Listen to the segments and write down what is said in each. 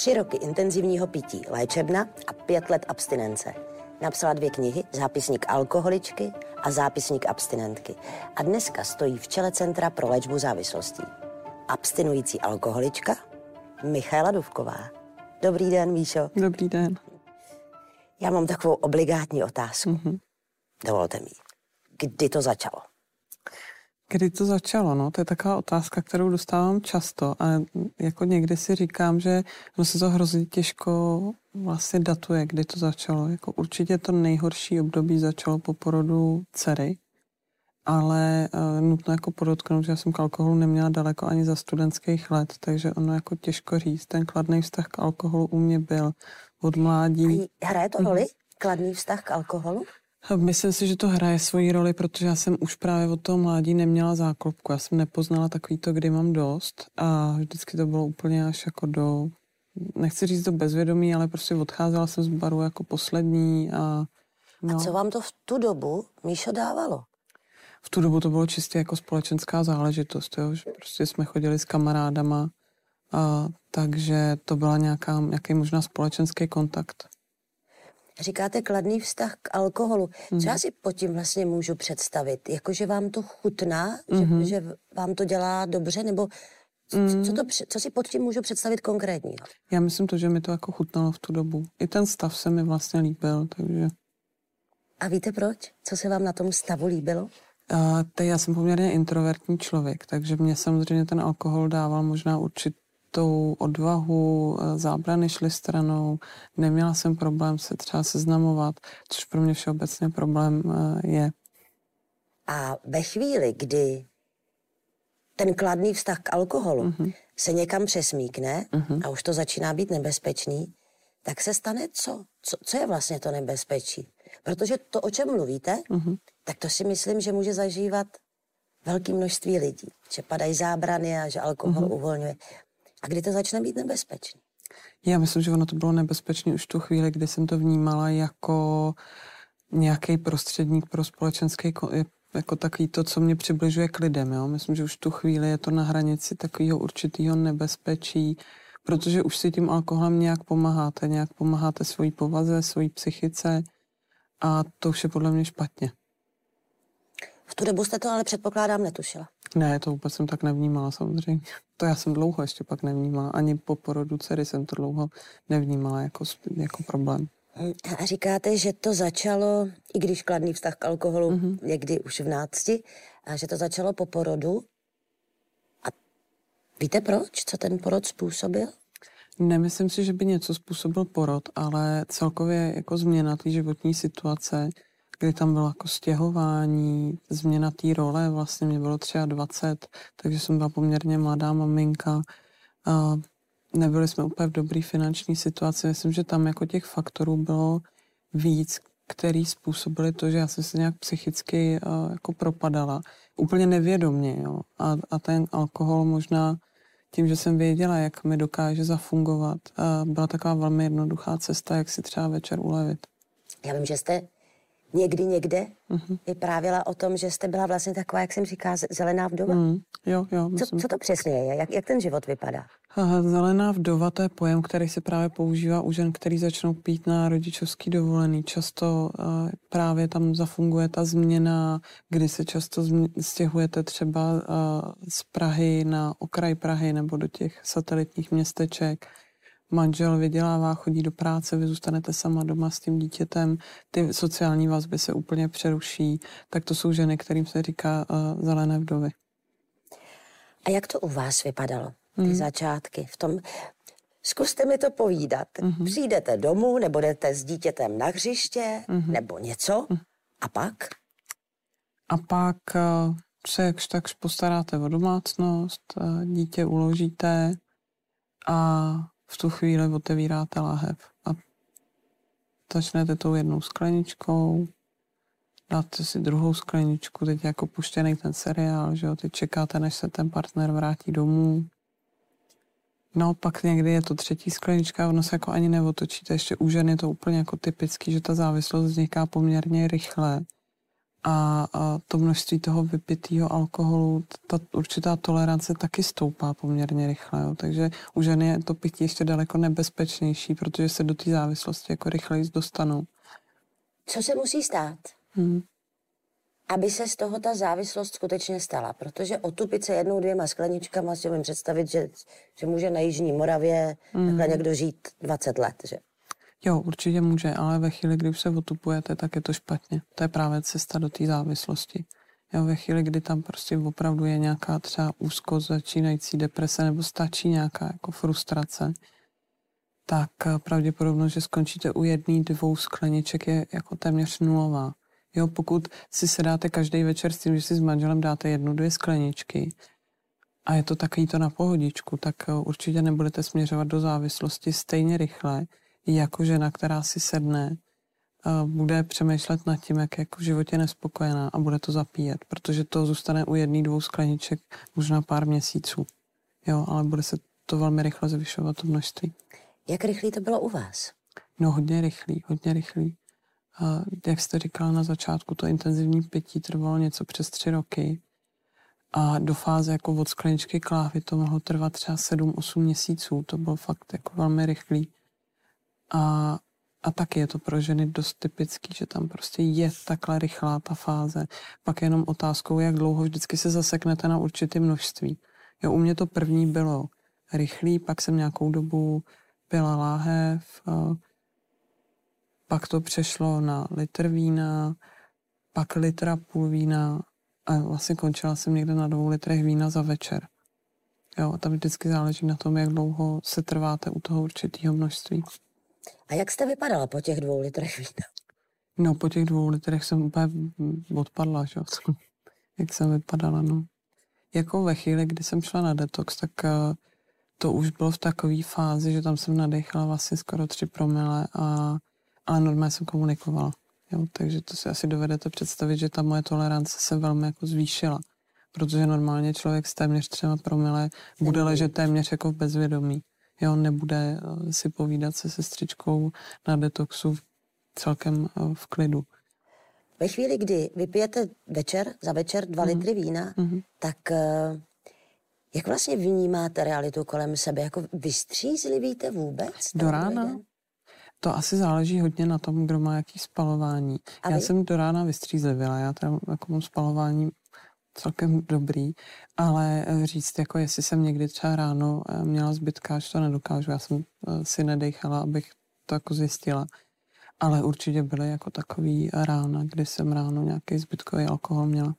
Tři roky intenzivního pití, léčebna a pět let abstinence. Napsala dvě knihy, zápisník alkoholičky a zápisník abstinentky. A dneska stojí v čele Centra pro léčbu závislostí. Abstinující alkoholička Michaela Duvková. Dobrý den, Míšo. Dobrý den. Já mám takovou obligátní otázku. Mm-hmm. Dovolte mi. Kdy to začalo? Kdy to začalo? No, to je taková otázka, kterou dostávám často a jako někdy si říkám, že no se to hrozně těžko vlastně datuje, kdy to začalo. Jako určitě to nejhorší období začalo po porodu dcery, ale uh, nutno jako podotknout, že já jsem k alkoholu neměla daleko ani za studentských let, takže ono jako těžko říct. Ten kladný vztah k alkoholu u mě byl od mládí. Hraje to roli? Kladný vztah k alkoholu? Myslím si, že to hraje svoji roli, protože já jsem už právě od toho mládí neměla záklopku. Já jsem nepoznala takový to, kdy mám dost a vždycky to bylo úplně až jako do, nechci říct do bezvědomí, ale prostě odcházela jsem z baru jako poslední a No. A co vám to v tu dobu, Míšo, dávalo? V tu dobu to bylo čistě jako společenská záležitost, jo? že prostě jsme chodili s kamarádama, a, takže to byla nějaká, nějaký možná společenský kontakt. Říkáte kladný vztah k alkoholu. Co mm. já si pod tím vlastně můžu představit? Jako, že vám to chutná, mm-hmm. že, že vám to dělá dobře, nebo mm. co, to, co si pod tím můžu představit konkrétně? Já myslím to, že mi to jako chutnalo v tu dobu. I ten stav se mi vlastně líbil, takže... A víte proč? Co se vám na tom stavu líbilo? Uh, te, já jsem poměrně introvertní člověk, takže mě samozřejmě ten alkohol dával možná určitou odvahu, uh, zábrany šly stranou, neměla jsem problém se třeba seznamovat, což pro mě všeobecně problém uh, je. A ve chvíli, kdy ten kladný vztah k alkoholu uh-huh. se někam přesmíkne uh-huh. a už to začíná být nebezpečný, tak se stane co? Co, co je vlastně to nebezpečí? Protože to, o čem mluvíte, uh-huh. tak to si myslím, že může zažívat velké množství lidí. Že padají zábrany a že alkohol uh-huh. uvolňuje. A kdy to začne být nebezpečný? Já myslím, že ono to bylo nebezpečné už tu chvíli, kdy jsem to vnímala jako nějaký prostředník pro společenský jako takový to, co mě přibližuje k lidem. Jo? Myslím, že už tu chvíli je to na hranici takového určitého nebezpečí, protože už si tím alkoholem nějak pomáháte, nějak pomáháte svojí povaze, svojí psychice a to už je podle mě špatně. V tu dobu jste to ale předpokládám netušila. Ne, to vůbec jsem tak nevnímala samozřejmě. To já jsem dlouho ještě pak nevnímala. Ani po porodu dcery jsem to dlouho nevnímala jako, jako problém. A říkáte, že to začalo, i když kladný vztah k alkoholu mm-hmm. někdy už v nácti, a že to začalo po porodu. A víte proč? Co ten porod způsobil? Nemyslím si, že by něco způsobil porod, ale celkově jako změna té životní situace, kdy tam bylo jako stěhování, změna té role, vlastně mě bylo třeba 20, takže jsem byla poměrně mladá maminka. A nebyli jsme úplně v dobré finanční situaci. Myslím, že tam jako těch faktorů bylo víc, který způsobili to, že já jsem se nějak psychicky uh, jako propadala. Úplně nevědomně, jo. A, a ten alkohol možná tím, že jsem věděla, jak mi dokáže zafungovat, uh, byla taková velmi jednoduchá cesta, jak si třeba večer ulevit. Já vím, že jste někdy někde uh-huh. vyprávěla o tom, že jste byla vlastně taková, jak jsem říká, zelená vdova. Mm, jo, jo. Co, co to přesně je? Jak, jak ten život vypadá? Zelená vdova to je pojem, který se právě používá u žen, který začnou pít na rodičovský dovolený. Často uh, právě tam zafunguje ta změna, kdy se často stěhujete třeba uh, z Prahy na okraj Prahy nebo do těch satelitních městeček manžel vydělává, chodí do práce, vy zůstanete sama doma s tím dítětem, ty sociální vazby se úplně přeruší, tak to jsou ženy, kterým se říká uh, zelené vdovy. A jak to u vás vypadalo, ty hmm. začátky v tom? Zkuste mi to povídat. Hmm. Přijdete domů, nebo jdete s dítětem na hřiště, hmm. nebo něco, hmm. a pak? A pak uh, se jakž takž postaráte o domácnost, uh, dítě uložíte a v tu chvíli otevíráte lahev a začnete tou jednou skleničkou, dáte si druhou skleničku, teď jako puštěný ten seriál, že jo, teď čekáte, než se ten partner vrátí domů. No pak někdy je to třetí sklenička, ono se jako ani neotočíte. Ještě u žen je to úplně jako typický, že ta závislost vzniká poměrně rychle. A, a to množství toho vypitého alkoholu, ta určitá tolerance taky stoupá poměrně rychle. Jo. Takže u ženy je to pití ještě daleko nebezpečnější, protože se do té závislosti jako rychleji dostanou. Co se musí stát? Hmm aby se z toho ta závislost skutečně stala. Protože otupit se jednou, dvěma skleničkama si umím představit, že, že může na Jižní Moravě mm. takhle někdo žít 20 let. Že? Jo, určitě může, ale ve chvíli, kdy se otupujete, tak je to špatně. To je právě cesta do té závislosti. Jo, ve chvíli, kdy tam prostě opravdu je nějaká třeba úzkost, začínající deprese nebo stačí nějaká jako frustrace, tak pravděpodobnost, že skončíte u jedné, dvou skleniček je jako téměř nulová. Jo, pokud si se dáte každý večer s tím, že si s manželem dáte jednu, dvě skleničky a je to takový to na pohodičku, tak eh, určitě nebudete směřovat do závislosti stejně rychle, jako žena, která si sedne, bude přemýšlet nad tím, jak je jako v životě nespokojená a bude to zapíjet, protože to zůstane u jedné, dvou skleniček možná pár měsíců. Jo, ale bude se to velmi rychle zvyšovat to množství. Jak rychlý to bylo u vás? No hodně rychlý, hodně rychlý. A jak jste říkala na začátku, to intenzivní pití trvalo něco přes tři roky. A do fáze jako od skleničky klávy to mohlo trvat třeba 7-8 měsíců. To bylo fakt jako velmi rychlý. A, a taky je to pro ženy dost typický, že tam prostě je takhle rychlá ta fáze. Pak je jenom otázkou, jak dlouho vždycky se zaseknete na určitý množství. Jo, u mě to první bylo rychlý, pak jsem nějakou dobu pila láhev, pak to přešlo na litr vína, pak litra půl vína a vlastně končila jsem někde na dvou litrech vína za večer. Jo, a tam vždycky záleží na tom, jak dlouho se trváte u toho určitého množství. A jak jste vypadala po těch dvou litrech vína? No, po těch dvou litrech jsem úplně odpadla, že? jak jsem vypadala, no. Jako ve chvíli, kdy jsem šla na detox, tak eh, to už bylo v takové fázi, že tam jsem nadechala vlastně skoro tři promile a ale normálně jsem komunikovala. Jo, takže to si asi dovedete představit, že ta moje tolerance se velmi jako zvýšila. Protože normálně člověk s téměř třema promile bude ležet téměř jako v bezvědomí. Jo, nebude eh, si povídat se sestřičkou na detoxu celkem eh, v klidu. Ve chvíli, kdy vypijete večer, za večer dva mm. litry vína, mm. tak eh, jak vlastně vnímáte realitu kolem sebe? Jako vystřízlivíte vůbec? Do rána? Den? To asi záleží hodně na tom, kdo má jaký spalování. A já vy? jsem do rána vystřízlivila, já tam jako mám spalování celkem dobrý, ale eh, říct, jako jestli jsem někdy třeba ráno eh, měla zbytkáč, to nedokážu. Já jsem eh, si nedechala, abych to jako zjistila. Ale určitě byly jako takový rána, kdy jsem ráno nějaký zbytkový alkohol měla.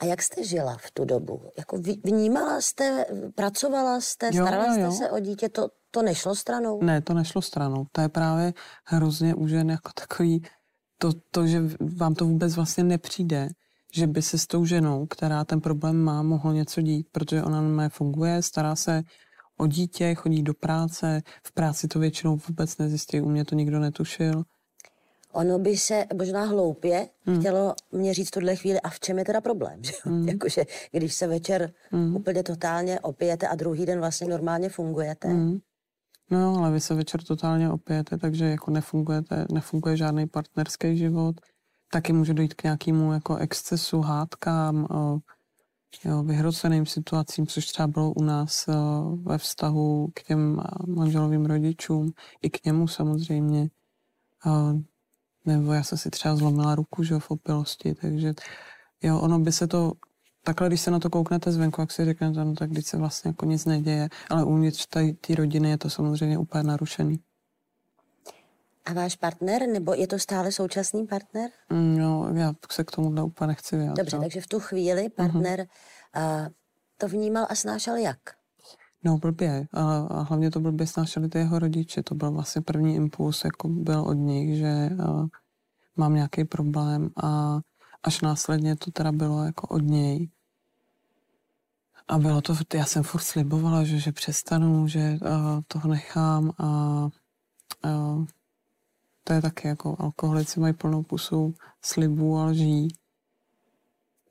A jak jste žila v tu dobu? Jako vnímala jste, pracovala jste, starala jo, jo. jste se o dítě? To, to nešlo stranou? Ne, to nešlo stranou. To je právě hrozně u žen jako takový, to, to, že vám to vůbec vlastně nepřijde, že by se s tou ženou, která ten problém má, mohlo něco dít, protože ona normálně funguje, stará se o dítě, chodí do práce, v práci to většinou vůbec nezjistí, u mě to nikdo netušil. Ono by se možná hloupě hmm. chtělo mě říct tuhle chvíli, a v čem je teda problém? Že? Hmm. Jakože když se večer hmm. úplně totálně opijete a druhý den vlastně normálně fungujete. Hmm. No, ale vy se večer totálně opijete, takže jako nefungujete, nefunguje žádný partnerský život. Taky může dojít k nějakému jako excesu, hádkám, o, jo, vyhroceným situacím, což třeba bylo u nás o, ve vztahu k těm manželovým rodičům, i k němu samozřejmě. Nebo já jsem si třeba zlomila ruku, že v opilosti, takže jo, ono by se to takhle, když se na to kouknete zvenku, jak si řeknete, no tak když se vlastně jako nic neděje, ale uvnitř té rodiny je to samozřejmě úplně narušený. A váš partner, nebo je to stále současný partner? No, já se k tomu úplně nechci vyjádřit. Dobře, takže v tu chvíli partner uh-huh. uh, to vnímal a snášel jak? No blbě, a, a hlavně to blbě snášeli ty jeho rodiče. To byl vlastně první impuls, jako byl od nich, že uh, mám nějaký problém a až následně to teda bylo jako od něj. A bylo to, já jsem furt slibovala, že, že přestanu, že uh, toho nechám a uh, to je taky jako alkoholici mají plnou pusu slibů a lží.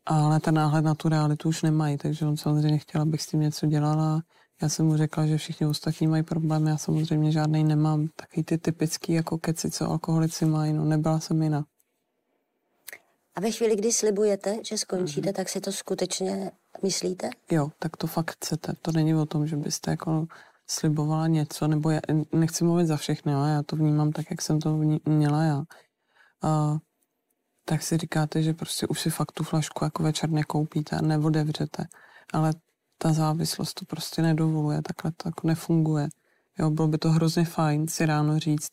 Ale ten náhled na tu realitu už nemají, takže on samozřejmě chtěl, abych s tím něco dělala. Já jsem mu řekla, že všichni ostatní mají problém, já samozřejmě žádný nemám. Taky ty typický jako keci, co alkoholici mají, no nebyla jsem jiná. A ve chvíli, kdy slibujete, že skončíte, mm-hmm. tak si to skutečně myslíte? Jo, tak to fakt chcete. To není o tom, že byste jako slibovala něco, nebo já nechci mluvit za všechny, ale já to vnímám tak, jak jsem to měla já. A, tak si říkáte, že prostě už si fakt tu flašku jako večer nekoupíte a neodevřete. Ale ta závislost to prostě nedovoluje, takhle to jako nefunguje. Jo, bylo by to hrozně fajn si ráno říct,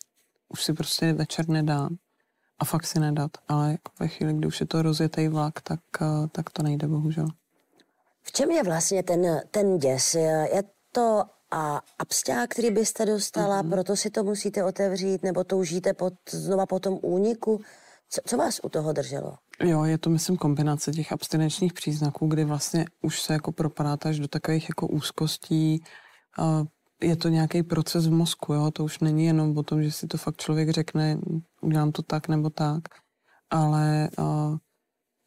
už si prostě večer nedám a fakt si nedat, ale jako ve chvíli, kdy už je to rozjetý vlak, tak, eh, tak to nejde bohužel. V čem je vlastně ten, ten děs? Je to a absťák, který byste dostala, mm-hmm. proto si to musíte otevřít, nebo toužíte pod, znova po tom úniku? Co, co vás u toho drželo? Jo, je to, myslím, kombinace těch abstinenčních příznaků, kdy vlastně už se jako propadáte až do takových jako úzkostí, je to nějaký proces v mozku, jo? to už není jenom o tom, že si to fakt člověk řekne, udělám to tak nebo tak, ale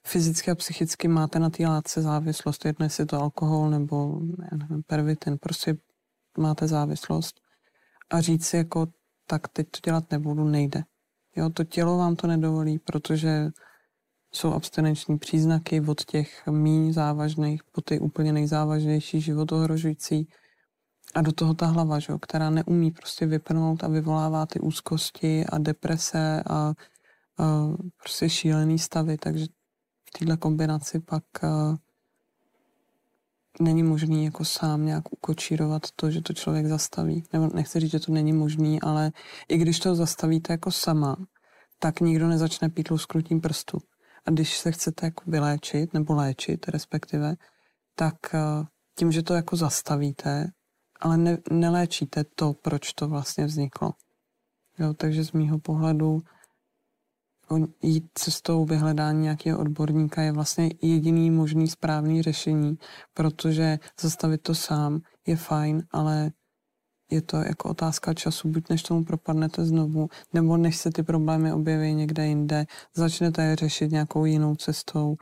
fyzicky a psychicky máte na té látce závislost, jedno jestli je to alkohol nebo já nevím, pervitin, prostě máte závislost a říct si jako, tak teď to dělat nebudu, nejde. Jo, to tělo vám to nedovolí, protože jsou abstinenční příznaky od těch méně závažných po ty úplně nejzávažnější život ohrožující a do toho ta hlava, že, která neumí prostě vypnout a vyvolává ty úzkosti a deprese a, a prostě šílený stavy, takže v této kombinaci pak a, není možný jako sám nějak ukočírovat to, že to člověk zastaví. Nebo nechci říct, že to není možný, ale i když to zastavíte jako sama, tak nikdo nezačne pít skrutím prstu. A když se chcete jako vyléčit, nebo léčit respektive, tak tím, že to jako zastavíte, ale ne, neléčíte to, proč to vlastně vzniklo. Jo, takže z mýho pohledu jít cestou vyhledání nějakého odborníka je vlastně jediný možný správný řešení, protože zastavit to sám je fajn, ale je to jako otázka času, buď než tomu propadnete znovu, nebo než se ty problémy objeví někde jinde, začnete je řešit nějakou jinou cestou.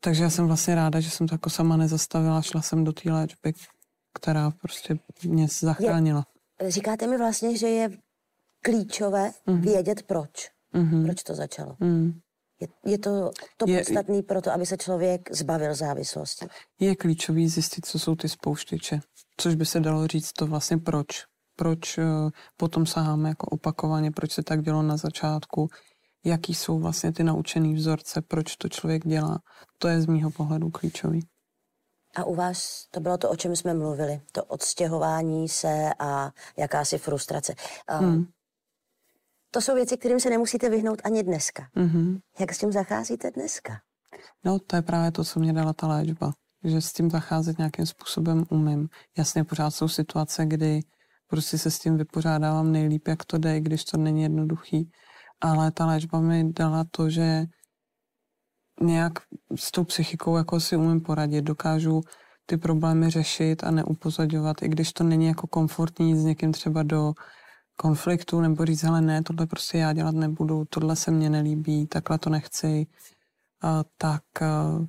Takže já jsem vlastně ráda, že jsem to jako sama nezastavila, šla jsem do té léčby, která prostě mě zachránila. Je, říkáte mi vlastně, že je klíčové mm-hmm. vědět proč. Mm-hmm. Proč to začalo. Mm. Je, je to to je, podstatné pro to, aby se člověk zbavil závislosti? Je klíčový zjistit, co jsou ty spouštěče. Což by se dalo říct to vlastně proč. Proč uh, potom saháme jako opakovaně, proč se tak dělo na začátku, jaký jsou vlastně ty naučený vzorce, proč to člověk dělá. To je z mýho pohledu klíčový. A u vás to bylo to, o čem jsme mluvili, to odstěhování se a jakási frustrace. Hmm. To jsou věci, kterým se nemusíte vyhnout ani dneska. Mm-hmm. Jak s tím zacházíte dneska? No, to je právě to, co mě dala ta léčba. Že s tím zacházet nějakým způsobem umím. Jasně, pořád jsou situace, kdy prostě se s tím vypořádávám nejlíp, jak to jde, když to není jednoduchý. Ale ta léčba mi dala to, že nějak s tou psychikou jako si umím poradit, dokážu ty problémy řešit a neupozadovat, i když to není jako komfortní s někým třeba do konfliktu nebo říct, ale ne, tohle prostě já dělat nebudu, tohle se mně nelíbí, takhle to nechci, a, tak a,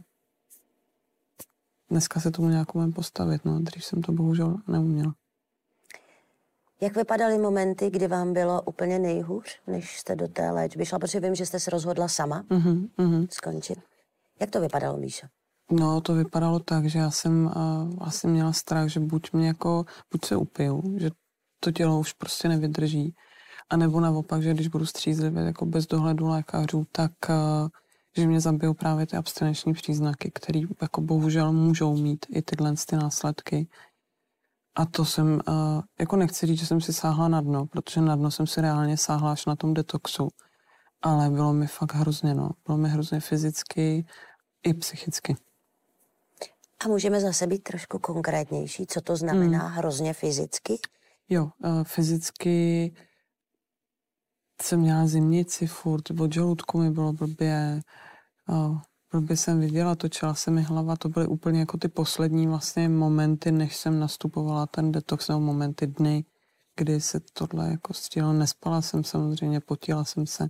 dneska se tomu nějak umím postavit, no, dřív jsem to bohužel neuměla. Jak vypadaly momenty, kdy vám bylo úplně nejhůř, než jste do té léčby šla? Protože vím, že jste se rozhodla sama mm-hmm, mm-hmm. skončit. Jak to vypadalo, Míša? No, to vypadalo tak, že já jsem uh, vlastně měla strach, že buď mě jako, buď se upiju, že to tělo už prostě nevydrží, a nebo naopak, že když budu střízlivě jako bez dohledu lékařů, tak uh, že mě zabijou právě ty abstinenční příznaky, které jako bohužel můžou mít i tyhle ty následky. A to jsem, uh, jako nechci říct, že jsem si sáhla na dno, protože na dno jsem si reálně sáhla až na tom detoxu. Ale bylo mi fakt hrozně, no. Bylo mi hrozně fyzicky i psychicky. A můžeme zase být trošku konkrétnější, co to znamená hmm. hrozně fyzicky? Jo, uh, fyzicky jsem měla zimnici furt, od žaludku mi bylo blbě, uh, blbě jsem viděla, točila se mi hlava, to byly úplně jako ty poslední vlastně momenty, než jsem nastupovala ten detox, nebo momenty dny, kdy se tohle jako střílo. Nespala jsem samozřejmě, potila jsem se.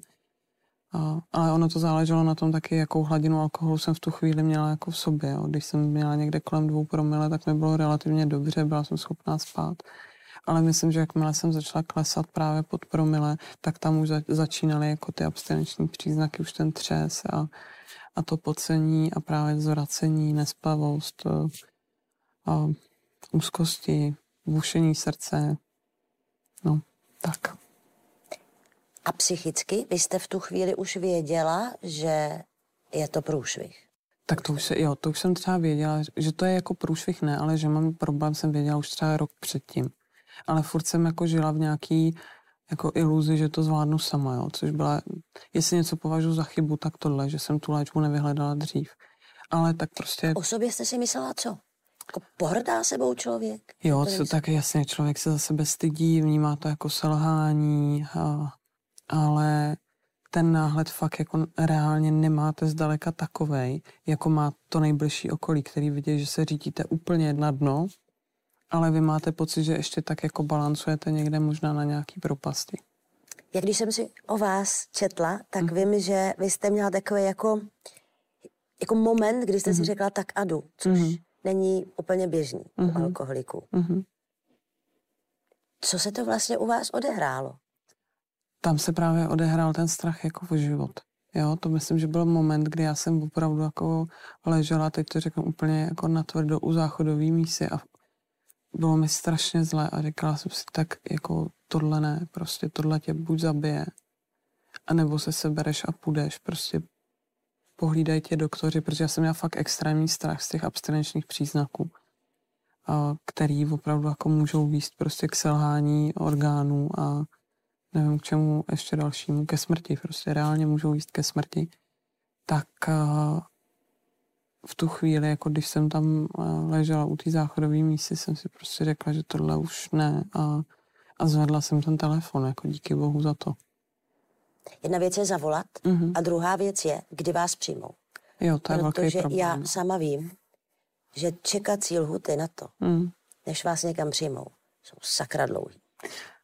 A, ale ono to záleželo na tom taky, jakou hladinu alkoholu jsem v tu chvíli měla jako v sobě. Když jsem měla někde kolem dvou promile, tak mi bylo relativně dobře, byla jsem schopná spát. Ale myslím, že jakmile jsem začala klesat právě pod promile, tak tam už začínaly jako ty abstinenční příznaky, už ten třes a, a to pocení a právě zvracení, nespavost, a, a úzkosti, bušení srdce. No, tak. A psychicky, vy jste v tu chvíli už věděla, že je to průšvih? Tak to už, se, jo, to už jsem třeba věděla, že to je jako průšvih ne, ale že mám problém, jsem věděla už třeba rok předtím. Ale furt jsem jako žila v nějaký jako iluzi, že to zvládnu sama, jo, což byla, jestli něco považuji za chybu, tak tohle, že jsem tu léčbu nevyhledala dřív. Ale tak prostě... O sobě jste si myslela co? Jako pohrdá sebou člověk? Jo, to, tak jasně, člověk se za sebe stydí, vnímá to jako selhání, a, ale ten náhled fakt jako reálně nemáte zdaleka takovej, jako má to nejbližší okolí, který vidí, že se řídíte úplně na dno, ale vy máte pocit, že ještě tak jako balancujete někde možná na nějaký propasti. Jak když jsem si o vás četla, tak mm. vím, že vy jste měla takový jako, jako moment, kdy jste mm. si mhm. řekla tak adu, což mm. není úplně běžný mm. u mhm. alkoholiků. Mm. Co se to vlastně u vás odehrálo? tam se právě odehrál ten strach jako o život. Jo, to myslím, že byl moment, kdy já jsem opravdu jako ležela, teď to řeknu úplně jako na tvrdo u záchodový mísy a bylo mi strašně zle a říkala jsem si tak jako tohle ne, prostě tohle tě buď zabije, anebo se sebereš a půjdeš, prostě pohlídají tě doktoři, protože já jsem měla fakt extrémní strach z těch abstinenčních příznaků, který opravdu jako můžou výst prostě k selhání orgánů a nevím k čemu ještě dalšímu, ke smrti, prostě reálně můžou jíst ke smrti, tak v tu chvíli, jako když jsem tam uh, ležela u té záchodové mísy, jsem si prostě řekla, že tohle už ne a, a zvedla jsem ten telefon, jako díky bohu za to. Jedna věc je zavolat mm-hmm. a druhá věc je, kdy vás přijmou. Jo, to je Protože velký problém. já sama vím, že čekací lhuty na to, mm. než vás někam přijmou, jsou sakra dlouhý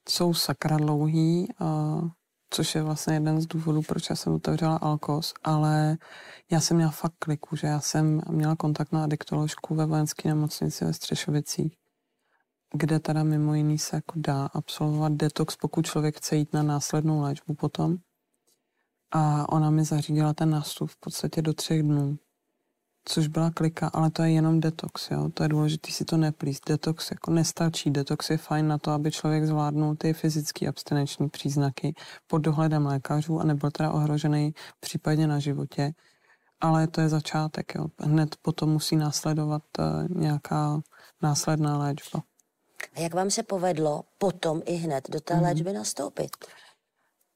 jsou sakra dlouhý, uh, což je vlastně jeden z důvodů, proč já jsem otevřela Alkos, ale já jsem měla fakt kliku, že já jsem měla kontakt na adiktoložku ve vojenské nemocnici ve Střešovicích, kde teda mimo jiný se jako dá absolvovat detox, pokud člověk chce jít na následnou léčbu potom. A ona mi zařídila ten nástup v podstatě do třech dnů což byla klika, ale to je jenom detox, jo? to je důležité si to neplíst. Detox jako nestačí, detox je fajn na to, aby člověk zvládnul ty fyzické abstinenční příznaky pod dohledem lékařů a nebyl teda ohrožený případně na životě, ale to je začátek, jo? hned potom musí následovat uh, nějaká následná léčba. A jak vám se povedlo potom i hned do té mm-hmm. léčby nastoupit?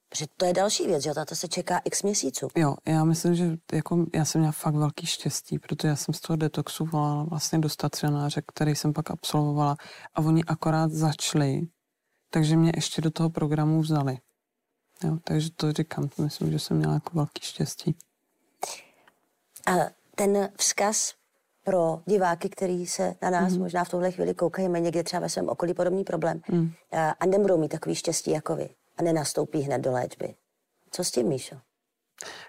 Protože to je další věc, že tato se čeká x měsíců. Jo, já myslím, že jako já jsem měla fakt velký štěstí, protože já jsem z toho detoxu volala vlastně do stacionáře, který jsem pak absolvovala a oni akorát začali, takže mě ještě do toho programu vzali. Jo, takže to říkám, myslím, že jsem měla jako velký štěstí. A ten vzkaz pro diváky, kteří se na nás mm. možná v tuhle chvíli koukají, mají někde třeba ve svém okolí podobný problém mm. a nebudou mít takový štěstí jako vy a nenastoupí hned do léčby. Co s tím, Míšo?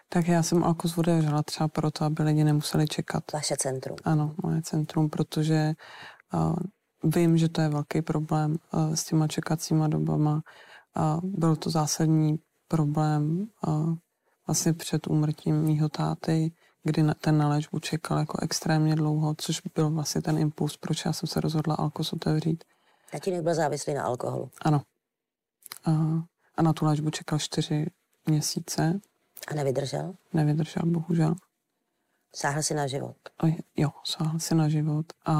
Tak já jsem Alkos otevřela třeba proto, aby lidi nemuseli čekat. Vaše centrum. Ano, moje centrum, protože uh, vím, že to je velký problém uh, s těma čekacíma dobama. Uh, byl to zásadní problém uh, vlastně před úmrtím mýho táty, kdy na, ten na léčbu čekal jako extrémně dlouho, což byl vlastně ten impuls, proč já jsem se rozhodla Alkos otevřít. Tatínek byl závislý na alkoholu. Ano. Uh, a na tu léčbu čekal čtyři měsíce. A nevydržel? Nevydržel, bohužel. Sáhl si na život? A jo, sáhl si na život a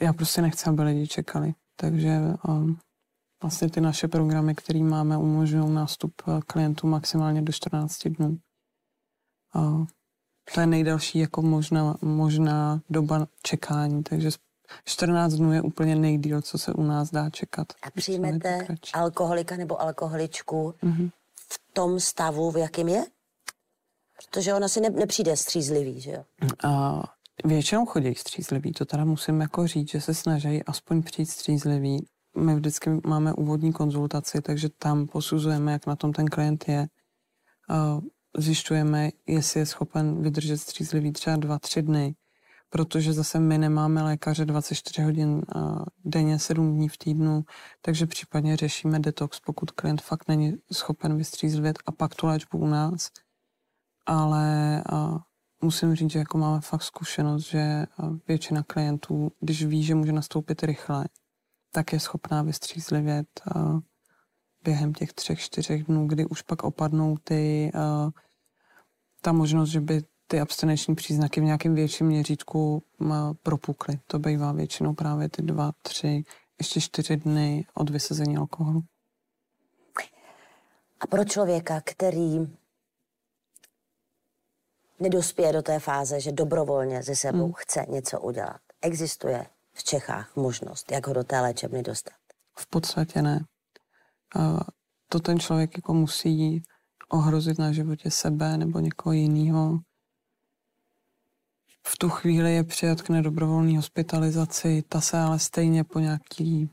já prostě nechci, aby lidi čekali. Takže um, vlastně ty naše programy, které máme, umožňují nástup uh, klientů maximálně do 14 dnů. Uh, to je nejdelší jako možná, možná doba čekání, takže 14 dnů je úplně nejdíl, co se u nás dá čekat. A přijmete alkoholika nebo alkoholičku mm-hmm. v tom stavu, v jakém je? Protože ona si ne, nepřijde střízlivý, že jo? A většinou chodí střízlivý, to teda musím jako říct, že se snaží aspoň přijít střízlivý. My vždycky máme úvodní konzultaci, takže tam posuzujeme, jak na tom ten klient je. A zjišťujeme, jestli je schopen vydržet střízlivý třeba dva, tři dny protože zase my nemáme lékaře 24 hodin denně, 7 dní v týdnu, takže případně řešíme detox, pokud klient fakt není schopen vystřízlivět a pak tu léčbu u nás. Ale musím říct, že jako máme fakt zkušenost, že většina klientů, když ví, že může nastoupit rychle, tak je schopná vystřízlivět během těch třech, čtyřech dnů, kdy už pak opadnou ty, ta možnost, že by ty abstinenční příznaky v nějakém větším měřítku propukly. To bývá většinou právě ty dva, tři, ještě čtyři dny od vysazení alkoholu. A pro člověka, který nedospěje do té fáze, že dobrovolně ze sebou hmm. chce něco udělat, existuje v Čechách možnost, jak ho do té léčebny dostat? V podstatě ne. To ten člověk jako musí ohrozit na životě sebe nebo někoho jiného v tu chvíli je přijat k nedobrovolné hospitalizaci, ta se ale stejně po nějaký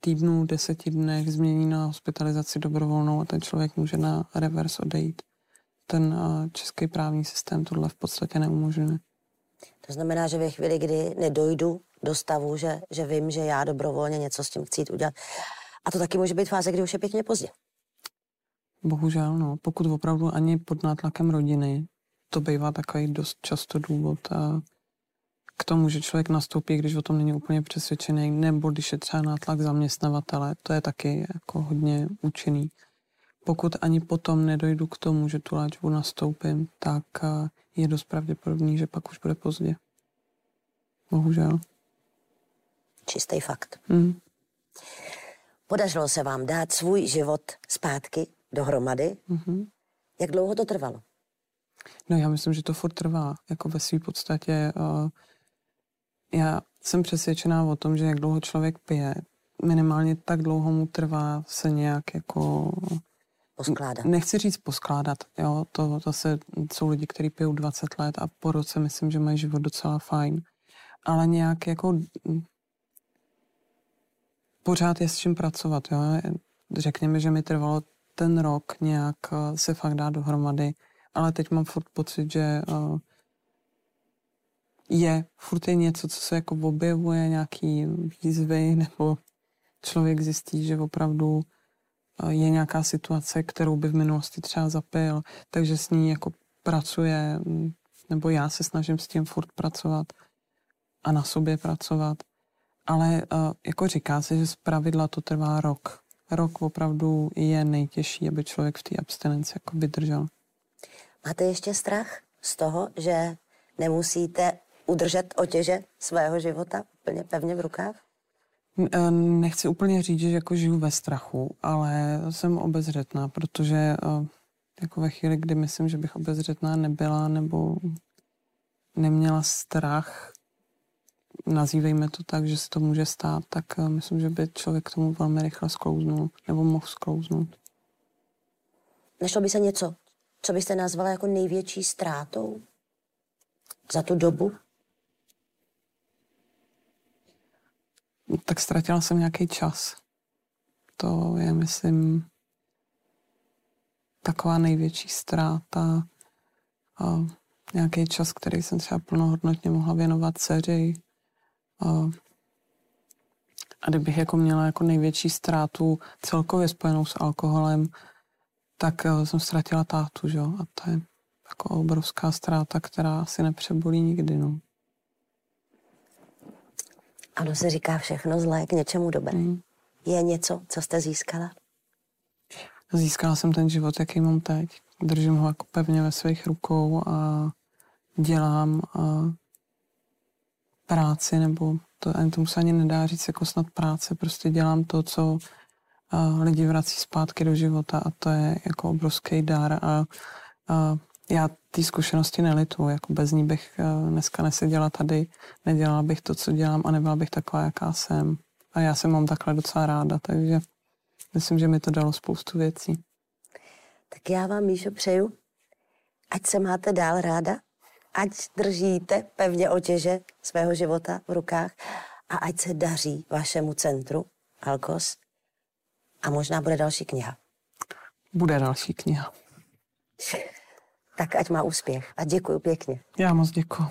týdnu, deseti dnech změní na hospitalizaci dobrovolnou a ten člověk může na revers odejít. Ten český právní systém tohle v podstatě neumožňuje. To znamená, že ve chvíli, kdy nedojdu do stavu, že, že vím, že já dobrovolně něco s tím chci udělat, a to taky může být fáze, kdy už je pěkně pozdě. Bohužel, no. Pokud opravdu ani pod nátlakem rodiny to bývá takový dost často důvod a k tomu, že člověk nastoupí, když o tom není úplně přesvědčený, nebo když je třeba nátlak zaměstnavatele, to je taky jako hodně účinný. Pokud ani potom nedojdu k tomu, že tu léčbu nastoupím, tak je dost pravděpodobný, že pak už bude pozdě. Bohužel. Čistý fakt. Mm. Podařilo se vám dát svůj život zpátky dohromady. Mm-hmm. Jak dlouho to trvalo? No já myslím, že to furt trvá, jako ve své podstatě. Uh, já jsem přesvědčená o tom, že jak dlouho člověk pije, minimálně tak dlouho mu trvá se nějak jako... Poskládat. Nechci říct poskládat, jo, to zase jsou lidi, kteří pijou 20 let a po roce myslím, že mají život docela fajn. Ale nějak jako pořád je s čím pracovat, jo. Řekněme, že mi trvalo ten rok nějak eh, se fakt dát dohromady ale teď mám furt pocit, že uh, je, furt je něco, co se jako objevuje, nějaký výzvy, nebo člověk zjistí, že opravdu uh, je nějaká situace, kterou by v minulosti třeba zapil, takže s ní jako pracuje, nebo já se snažím s tím furt pracovat a na sobě pracovat. Ale uh, jako říká se, že z pravidla to trvá rok. Rok opravdu je nejtěžší, aby člověk v té abstinenci jako vydržel. Máte ještě strach z toho, že nemusíte udržet otěže svého života úplně pevně v rukách? Eh, nechci úplně říct, že jako žiju ve strachu, ale jsem obezřetná, protože eh, jako ve chvíli, kdy myslím, že bych obezřetná nebyla nebo neměla strach, nazývejme to tak, že se to může stát, tak eh, myslím, že by člověk k tomu velmi rychle sklouznul nebo mohl sklouznout. Nešlo by se něco co byste nazvala jako největší ztrátou za tu dobu? Tak ztratila jsem nějaký čas. To je, myslím, taková největší ztráta. A nějaký čas, který jsem třeba plnohodnotně mohla věnovat dceři. A, a kdybych jako měla jako největší ztrátu celkově spojenou s alkoholem, tak eh, jsem ztratila tátu, že? a to je jako obrovská ztráta, která asi nepřebolí nikdy. No. Ano, se říká všechno zlé k něčemu dobré. Mm. Je něco, co jste získala? Získala jsem ten život, jaký mám teď. Držím ho jako pevně ve svých rukou a dělám a práci, nebo to ani tomu se ani nedá říct jako snad práce, prostě dělám to, co lidi vrací zpátky do života a to je jako obrovský dar a, a já té zkušenosti nelitu, jako bez ní bych eh, dneska neseděla tady, nedělala bych to, co dělám a nebyla bych taková, jaká jsem. A já se mám takhle docela ráda, takže myslím, že mi to dalo spoustu věcí. Tak já vám, Míšo, přeju, ať se máte dál ráda, ať držíte pevně otěže svého života v rukách a ať se daří vašemu centru Alkos a možná bude další kniha. Bude další kniha. Tak ať má úspěch. A děkuji pěkně. Já moc děkuji.